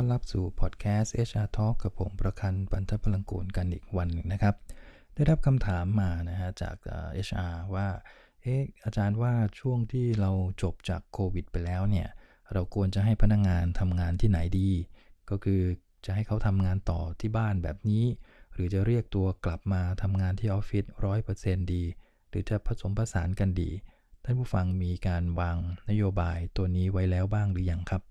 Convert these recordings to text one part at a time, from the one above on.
อนรับสู่พอดแคสต์ HR Talk กับผมประคันปันทพลังกูลกันอีกวันหนึ่งนะครับ ได้รับคำถามมานะฮะจาก HR ว่า เอ๊ะอาจารย์ว่าช่วงที่เราจบจากโควิดไปแล้วเนี่ย เราควรจะให้พนักงงานทำงานที่ไหนดี ก็คือจะให้เขาทำงานต่อที่บ้านแบบนี้ หรือจะเรียกตัวกลับมาทำงานที่ออฟฟิศร้อยเปอร์เซนต์ดี หรือจะผสมผสานกันดี ท่านผู้ฟังมีการวางนโยบายตัวนี้ไว้แล้วบ้างหรือยังครับ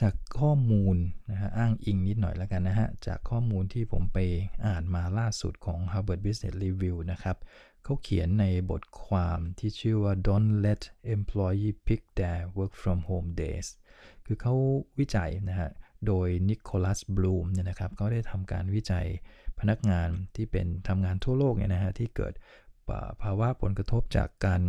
จากข้อมูลนะฮะอ้างอิงนิดหน่อยแล้วกันนะฮะ จากข้อมูลที่ผมไปอ่านมาล่าสุดของ Harvard Business Review นะครับเขาเขียนในบทความที่ชื่อว่า Don't let employee pick their work from home days คือเขาวิจัยนะฮะ โดยนิโคลัสบลูมเนี่ยนะครับเขาได้ทำการวิจัยพนักงานที่เป็นทำงานทั่วโลกเนี่ยนะฮะที่เกิดภาวะผลกระทบจากการ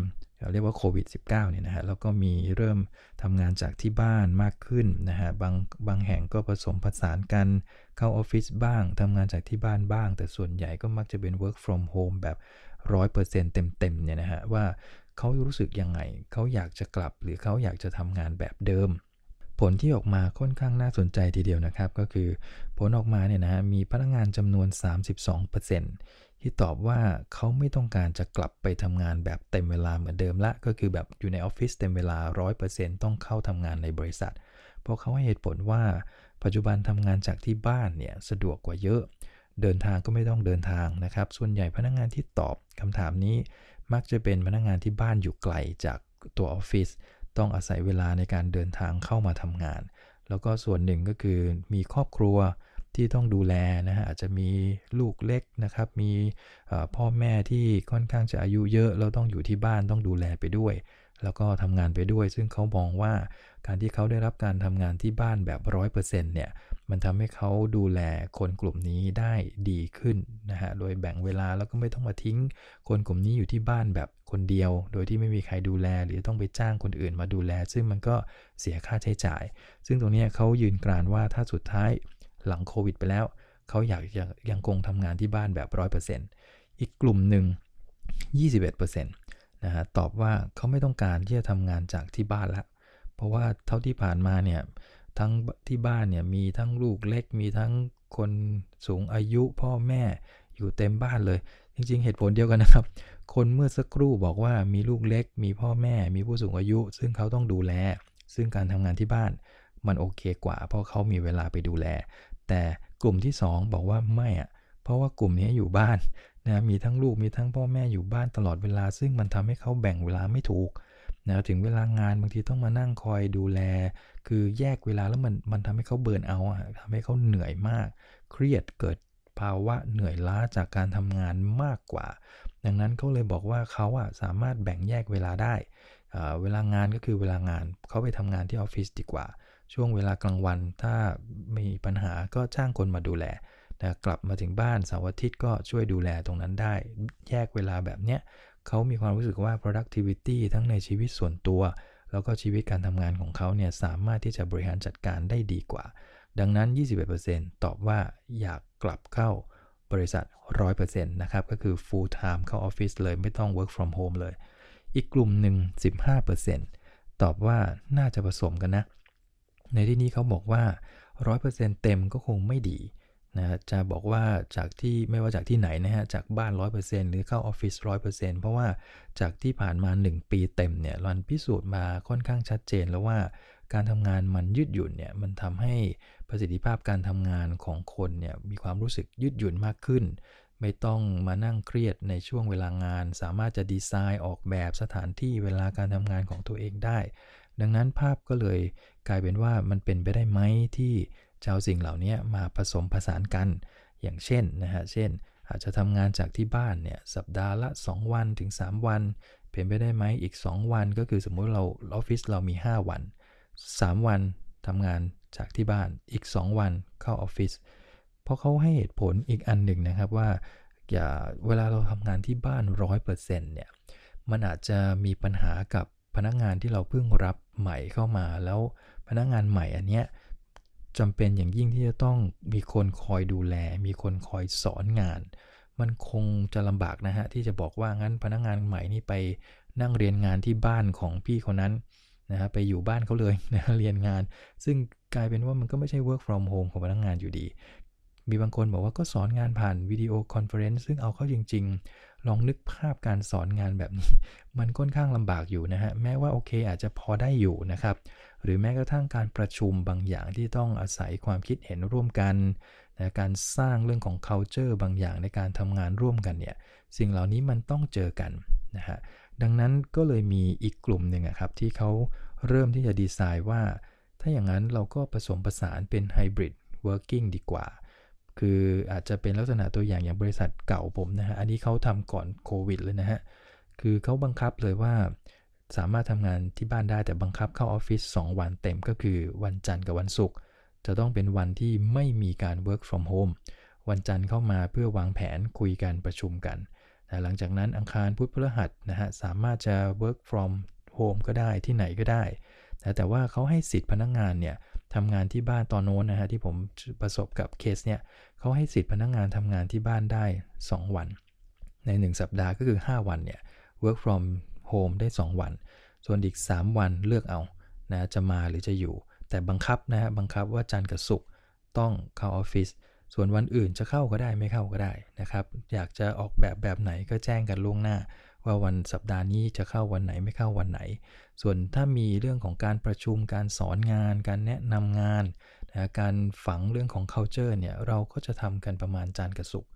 เรียกว่าโควิด -19 เนี่ยนะฮะแล้วก็มีเริ่มทำงานจากที่บ้านมากขึ้นนะฮะบางบางแห่งก็ผสมผสานกันเข้าออฟฟิศบ้างทำงานจากที่บ้านบ้าง แต่ส่วนใหญ่ก็มักจะเป็น work from home แบบ 100%เต็มๆเนี่ยนะฮะว่าเขารู้สึกยังไงเขาอยากจะกลับหรือเขาอยากจะทำงานแบบเดิม ผลที่ออกมาค่อนข้างน่าสนใจทีเดียวนะครับ ก็คือผลออกมาเนี่ยนะมีพนักงานจำนวน 32%ที่ตอบว่าเขาไม่ต้องการจะกลับไปทำงานแบบเต็มเวลาเหมือนเดิมละ ก็คือแบบอยู่ในออฟฟิศเต็มเวลา 100%ต้องเข้าทำงานในบริษัท เพราะเขาให้เหตุผลว่าปัจจุบันทำงานจากที่บ้านเนี่ยสะดวกกว่าเยอะ เดินทางก็ไม่ต้องเดินทางนะครับ ส่วนใหญ่พนักงานที่ตอบคำถามนี้ มักจะเป็นพนักงานที่บ้านอยู่ไกลจากตัวออฟฟิศ ต้องอาศัยเวลาในการเดินทางเข้ามาทำงาน แล้วก็ส่วนหนึ่งก็คือมีครอบครัวที่ต้องดูแลนะฮะอาจจะมีลูกเล็กนะครับ มีพ่อแม่ที่ค่อนข้างจะอายุเยอะ เราต้องอยู่ที่บ้านต้องดูแลไปด้วย แล้วก็ทำงานไปด้วย ซึ่งเขามองว่าการที่เขาได้รับการทำงานที่บ้านแบบ 100%เนี่ย มันทำให้เขาดูแลคนกลุ่มนี้ได้ดีขึ้นนะฮะ โดยแบ่งเวลาแล้วก็ไม่ต้องมาทิ้ง คนกลุ่มนี้อยู่ที่บ้านแบบคนเดียว โดยที่ไม่มีใครดูแล หรือต้องไปจ้างคนอื่นมาดูแล ซึ่งมันก็เสียค่าใช้จ่าย ซึ่งตรงนี้เขายืนกรานว่าถ้าสุดท้ายหลังโควิดไปแล้ว เขาอยากยังยังคงทำงานที่บ้านแบบ 100%อีกกลุ่มหนึ่ง21% นะฮะตอบว่าเขาไม่ต้องการที่จะทำงานจากที่บ้านละ เพราะว่าเท่าที่ผ่านมาเนี่ยทั้งที่บ้านเนี่ยมีทั้งลูกเล็ก มีทั้งคนสูงอายุพ่อแม่อยู่เต็มบ้านเลย จริงๆ เหตุผลเดียวกันนะครับ คนเมื่อสักครู่บอกว่ามีลูกเล็ก มีพ่อแม่ มีผู้สูงอายุ ซึ่งเขาต้องดูแล ซึ่งการทำงานที่บ้านมันโอเคกว่า เพราะเขามีเวลาไปดูแล แต่กลุ่มที่ 2 บอกว่าไม่อะเพราะว่ากลุ่มนี้อยู่บ้าน นะมีทั้งลูกมีทั้งพ่อแม่อยู่บ้านตลอดเวลา ซึ่งมันทำให้เขาแบ่งเวลาไม่ถูกนะถึงเวลางานบางทีต้องมานั่งคอยดูแล คือแยกเวลาแล้วมันมันทำให้เขาเบิร์นเอาอะทำให้เขาเหนื่อยมาก เครียดเกิดภาวะเหนื่อยล้าจากการทำงานมากกว่า ดังนั้นเขาเลยบอกว่าเขาอะสามารถแบ่งแยกเวลาได้เวลางานก็คือเวลางานเขาไปทำงานที่ออฟฟิศดีกว่า ช่วงเวลากลางวันถ้ามีปัญหาก็จ้างคนมาดูแล แต่กลับมาถึงบ้านเสาร์อาทิตย์ก็ช่วยดูแลตรงนั้นได้ แยกเวลาแบบเนี้ยเขามีความรู้สึกว่า productivity ทั้งในชีวิตส่วนตัว แล้วก็ชีวิตการทำงานของเขาเนี่ยสามารถที่จะบริหารจัดการได้ดีกว่า ดังนั้น 21%ตอบว่าอยากกลับเข้าบริษัท 100%นะครับ ก็คือ full time เข้าออฟฟิศเลยไม่ต้อง work from home เลย อีกกลุ่มหนึ่ง 15%ตอบว่าน่าจะผสมกันนะ ในที่นี้เขาบอกว่า 100%เต็มก็คงไม่ดี นะจะบอกว่าจากที่ไม่ว่าจากที่ไหนนะฮะจากบ้าน 100%หรือเข้าออฟฟิศ100%เพราะว่าจากที่ผ่านมา 1 ปีเต็มเนี่ยรันพิสูจน์มาค่อนข้างชัดเจนแล้วว่าการทำงานมันยืดหยุ่นเนี่ยมันทำให้ประสิทธิภาพการทำงานของคนเนี่ยมีความรู้สึกยืดหยุ่นมากขึ้น ไม่ต้องมานั่งเครียดในช่วงเวลางาน สามารถจะดีไซน์ออกแบบสถานที่เวลาการทำงานของตัวเองได้ ดังนั้นภาพก็เลยกลายเป็นว่ามันเป็นไปได้ไหมที่ จะเอาสิ่งเหล่านี้มาผสมผสานกัน อย่างเช่นนะฮะ เช่น อาจจะทำงานจากที่บ้านเนี่ยสัปดาห์ละ 2 วันถึง 3 วัน เป็นไปได้ไหมอีก 2 วันก็คือสมมุติเราออฟฟิศเรามี 5 วัน 3 วันทำงานจากที่บ้านอีก 2 วันเข้าออฟฟิศเพราะเขาให้เหตุผลอีกอันหนึ่งนะครับว่าอย่าเวลาเราทำงานที่บ้าน 100%เนี่ยมันอาจจะมีปัญหากับพนักงานที่เราเพิ่งรับใหม่เข้ามาแล้วพนักงานใหม่อันเนี้ย จำเป็นอย่างยิ่งที่จะต้องมีคนคอยดูแล มีคนคอยสอนงาน มันคงจะลำบากนะฮะ ที่จะบอกว่างั้นพนักงานใหม่นี่ไปนั่งเรียนงานที่บ้านของพี่คนนั้นนะฮะไปอยู่บ้านเขาเลยนะเรียนงาน ซึ่งกลายเป็นว่ามันก็ไม่ใช่ work from home ของพนักงานอยู่ดี มีบางคนบอกว่าก็สอนงานผ่าน video conference ซึ่งเอาเข้าจริง ๆ ลองนึกภาพการสอนงานแบบนี้ มันค่อนข้างลำบากอยู่นะฮะแม้ว่าโอเคอาจจะพอได้อยู่นะครับ หรือแม้กระทั่งการประชุมบางอย่างที่ต้องอาศัยความคิดเห็นร่วมกันนะการสร้างเรื่องของ culture บางอย่างในการทำงานร่วมกันเนี่ยสิ่งเหล่านี้มันต้องเจอกันนะฮะดังนั้นก็เลยมีอีกกลุ่มหนึ่งครับที่เขาเริ่มที่จะดีไซน์ว่า ถ้าอย่างนั้นเราก็ผสมผสานเป็น hybrid working ดีกว่า คืออาจจะเป็นลักษณะตัวอย่างอย่างบริษัทเก่าผมนะฮะอันนี้เขาทำก่อนโควิดเลยนะฮะคือเขาบังคับเลยว่า สามารถทำงานที่บ้านได้แต่บังคับเข้าออฟฟิศ2 วันเต็มก็คือวันจันทร์กับวันศุกร์จะต้องเป็นวันที่ไม่มีการ work from home วันจันทร์เข้ามาเพื่อวางแผนคุยกันประชุมกันนะหลังจากนั้นอังคารพุธพฤหัสนะฮะสามารถจะ work from home ก็ได้ที่ไหนก็ได้นะแต่ว่าเขาให้สิทธิ์พนักงงานเนี่ยทำงานที่บ้านตอนโน้นนะฮะที่ผมประสบกับเคสเนี่ยเขาให้สิทธิ์พนักงงานทำงานที่บ้านได้ 2 วัน ใน 1 สัปดาห์ก็คือ 5 วันเนี่ย work from home ได้ 2 วัน ส่วนอีก 3 วันเลือกเอานะจะมาหรือจะอยู่ แต่บังคับนะฮะบังคับว่าจันทร์กับศุกร์ต้องเข้าออฟฟิศส่วนวันอื่นจะเข้าก็ได้ไม่เข้าก็ได้นะครับ อยากจะออกแบบแบบไหนก็แจ้งกันล่วงหน้า ว่าวันสัปดาห์นี้จะเข้าวันไหนไม่เข้าวันไหน ส่วนถ้ามีเรื่องของการประชุมการสอนงาน การแนะนำงานนะการฝังเรื่องของ culture เนี่ยเราก็จะทำกันประมาณจันทร์กับศุกร์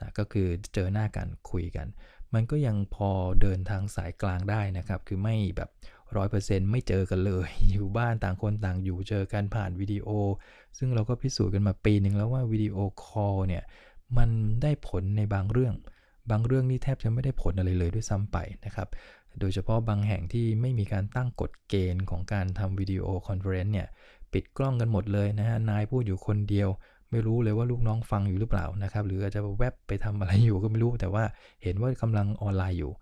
นะก็คือเจอหน้ากันคุยกัน มันก็ยังพอเดินทางสายกลางได้นะครับ คือไม่แบบร้อยเปอร์เซ็นต์ไม่เจอกันเลย อยู่บ้านต่างคนต่างอยู่เจอกันผ่านวิดีโอ ซึ่งเราก็พิสูจน์กันมาปีหนึ่งแล้วว่า video call เนี่ย มันได้ผลในบางเรื่อง บางเรื่องนี่แทบจะไม่ได้ผลอะไรเลยด้วยซ้ำไปนะครับ โดยเฉพาะบางแห่งที่ไม่มีการตั้งกฎเกณฑ์ของการทำ video conference เนี่ย ปิดกล้องกันหมดเลยนะฮะ นายพูดอยู่คนเดียว ไม่รู้เลยว่าลูกน้องฟังอยู่หรือเปล่านะครับ หรืออาจจะแวบไปทำอะไรอยู่ก็ไม่รู้ แต่ว่าเห็นว่ากำลังออนไลน์อยู่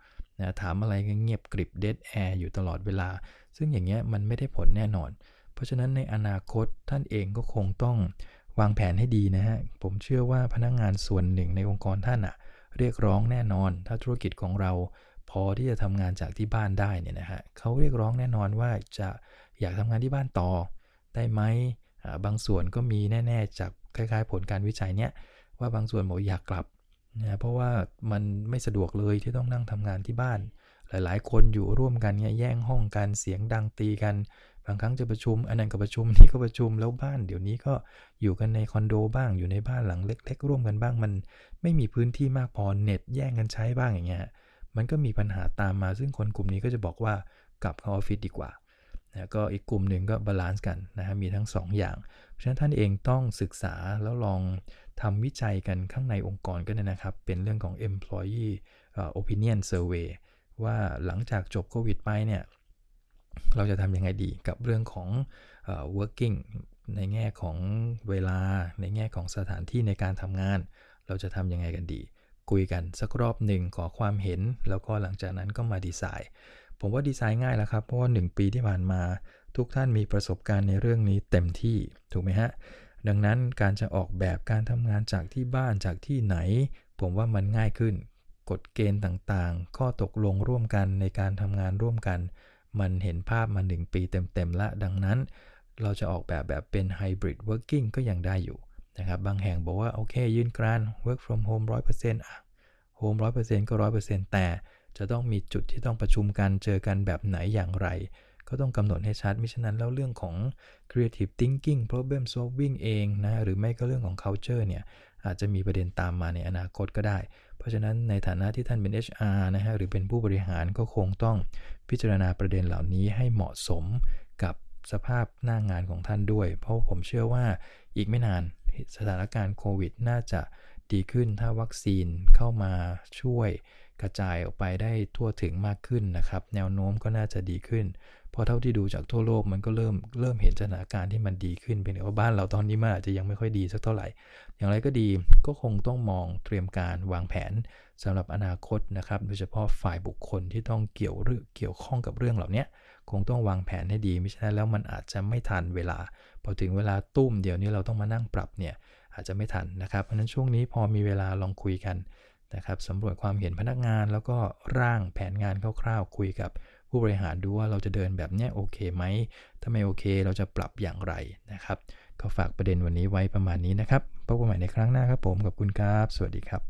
นะถามอะไรก็เงียบกริบเดดแอร์อยู่ตลอดเวลา ซึ่งอย่างเงี้ยมันไม่ได้ผลแน่นอน เพราะฉะนั้นในอนาคตท่านเองก็คงต้องวางแผนให้ดีนะฮะ ผมเชื่อว่าพนักงงานส่วนหนึ่งในองค์กรท่านอะเรียกร้องแน่นอน ถ้าธุรกิจของเราพอที่จะทำงานจากที่บ้านได้เนี่ยนะฮะเขาเรียกร้องแน่นอนว่าจะอยากทำงานที่บ้านต่อได้ไหมบางส่วนก็มีแน่ ๆ จาก คล้ายๆ ผลการวิจัยเนี้ยว่าบางส่วนบอกอยากกลับนะเพราะว่ามันไม่สะดวกเลยที่ต้องนั่งทำงานที่บ้าน หลายๆ คนอยู่ร่วมกันเนี่ยแย่งห้องกันเสียงดังตีกัน บางครั้งจะประชุม อันนั้นก็ประชุมนี่ก็ประชุมแล้วบ้าน เดี๋ยวนี้ก็อยู่กันในคอนโดบ้างอยู่ในบ้านหลังเล็ก ๆ ร่วมกันบ้างมันไม่มีพื้นที่มากพอเน็ตแย่งกันใช้บ้างอย่างเงี้ยมันก็มีปัญหาตามมาซึ่งคนกลุ่มนี้ก็จะบอกว่ากลับเข้าออฟฟิศดีกว่า นะก็อีกกลุ่มหนึ่งก็ balance กันนะฮะมีทั้ง2 อย่าง เพราะฉะนั้นท่านเองต้องศึกษาแล้วลองทำวิจัยกันข้างในองค์กรก็ได้นะครับ เป็นเรื่องของ employee opinion survey ว่าหลังจากจบโควิดไปเนี่ยเราจะทำยังไงดีกับเรื่องของ working ในแง่ของเวลาในแง่ของสถานที่ในการทำงาน เราจะทำยังไงกันดี คุยกันสักรอบหนึ่งขอความเห็น แล้วก็หลังจากนั้นก็มาดีไซน์ ผมว่าดีไซน์ง่ายแล้วครับ เพราะว่า 1 ปีที่ผ่านมา ทุกท่านมีประสบการณ์ในเรื่องนี้เต็มที่ถูกไหมฮะ ดังนั้นการจะออกแบบการทำงานจากที่บ้านจากที่ไหน ผมว่ามันง่ายขึ้น กฎเกณฑ์ต่างๆ ข้อตกลงร่วมกันในการทำงานร่วมกัน มันเห็นภาพมา 1 ปีเต็มๆละดังนั้น เราจะออกแบบแบบเป็น hybrid working ก็ยังได้อยู่นะครับบางแห่งบอกว่า โอเค ยืนกราน work from home 100%อะ home 100%ก็ 100%แต่ จะต้องมีจุดที่ต้องประชุมกันเจอกันแบบไหนอย่างไร ก็ต้องกำหนดให้ชัดมิฉะนั้นแล้วเรื่องของ creative thinking problem solving เองนะหรือไม่ก็เรื่องของ culture เนี่ยอาจจะมีประเด็นตามมาในอนาคตก็ได้ เพราะฉะนั้นในฐานะที่ท่านเป็น HR นะฮะหรือเป็นผู้บริหารก็คงต้องพิจารณาประเด็นเหล่านี้ให้เหมาะสมกับสภาพหน้างานของท่านด้วย เพราะผมเชื่อว่าอีกไม่นานสถานการณ์โควิดน่าจะดีขึ้นถ้าวัคซีนเข้ามาช่วย กระจายออกไปได้ทั่วถึงมากขึ้นนะครับ แนวโน้มก็น่าจะดีขึ้นพอเท่าที่ดูจากทั่วโลกมันก็เริ่มเริ่มเห็นสถานการณ์ที่มันดีขึ้นเป็นว่าบ้านเราตอนนี้มันอาจจะยังไม่ค่อยดีสักเท่าไหร่ อย่างไรก็ดีก็คงต้องมองเตรียมการวางแผนสำหรับอนาคตนะครับ โดยเฉพาะฝ่ายบุคคลที่ต้องเกี่ยวเรื่องเกี่ยวข้องกับเรื่องเหล่านี้คงต้องวางแผนให้ดีไม่ใช่แล้วมันอาจจะไม่ทันเวลา พอถึงเวลาตุ้มเดี๋ยวนี้เราต้องมานั่งปรับเนี่ยอาจจะไม่ทันนะครับ เพราะฉะนั้นช่วงนี้พอมีเวลาลองคุยกัน นะครับสำรวจความเห็นพนักงานแล้วก็ร่างแผนงานคร่าวๆ คุยกับผู้บริหารดูว่าเราจะเดินแบบเนี้ยโอเคไหม ถ้าไม่โอเคเราจะปรับอย่างไรนะครับ ก็ฝากประเด็นวันนี้ไว้ประมาณนี้นะครับ พบกันใหม่ในครั้งหน้าครับผมกับคุณครับ สวัสดีครับ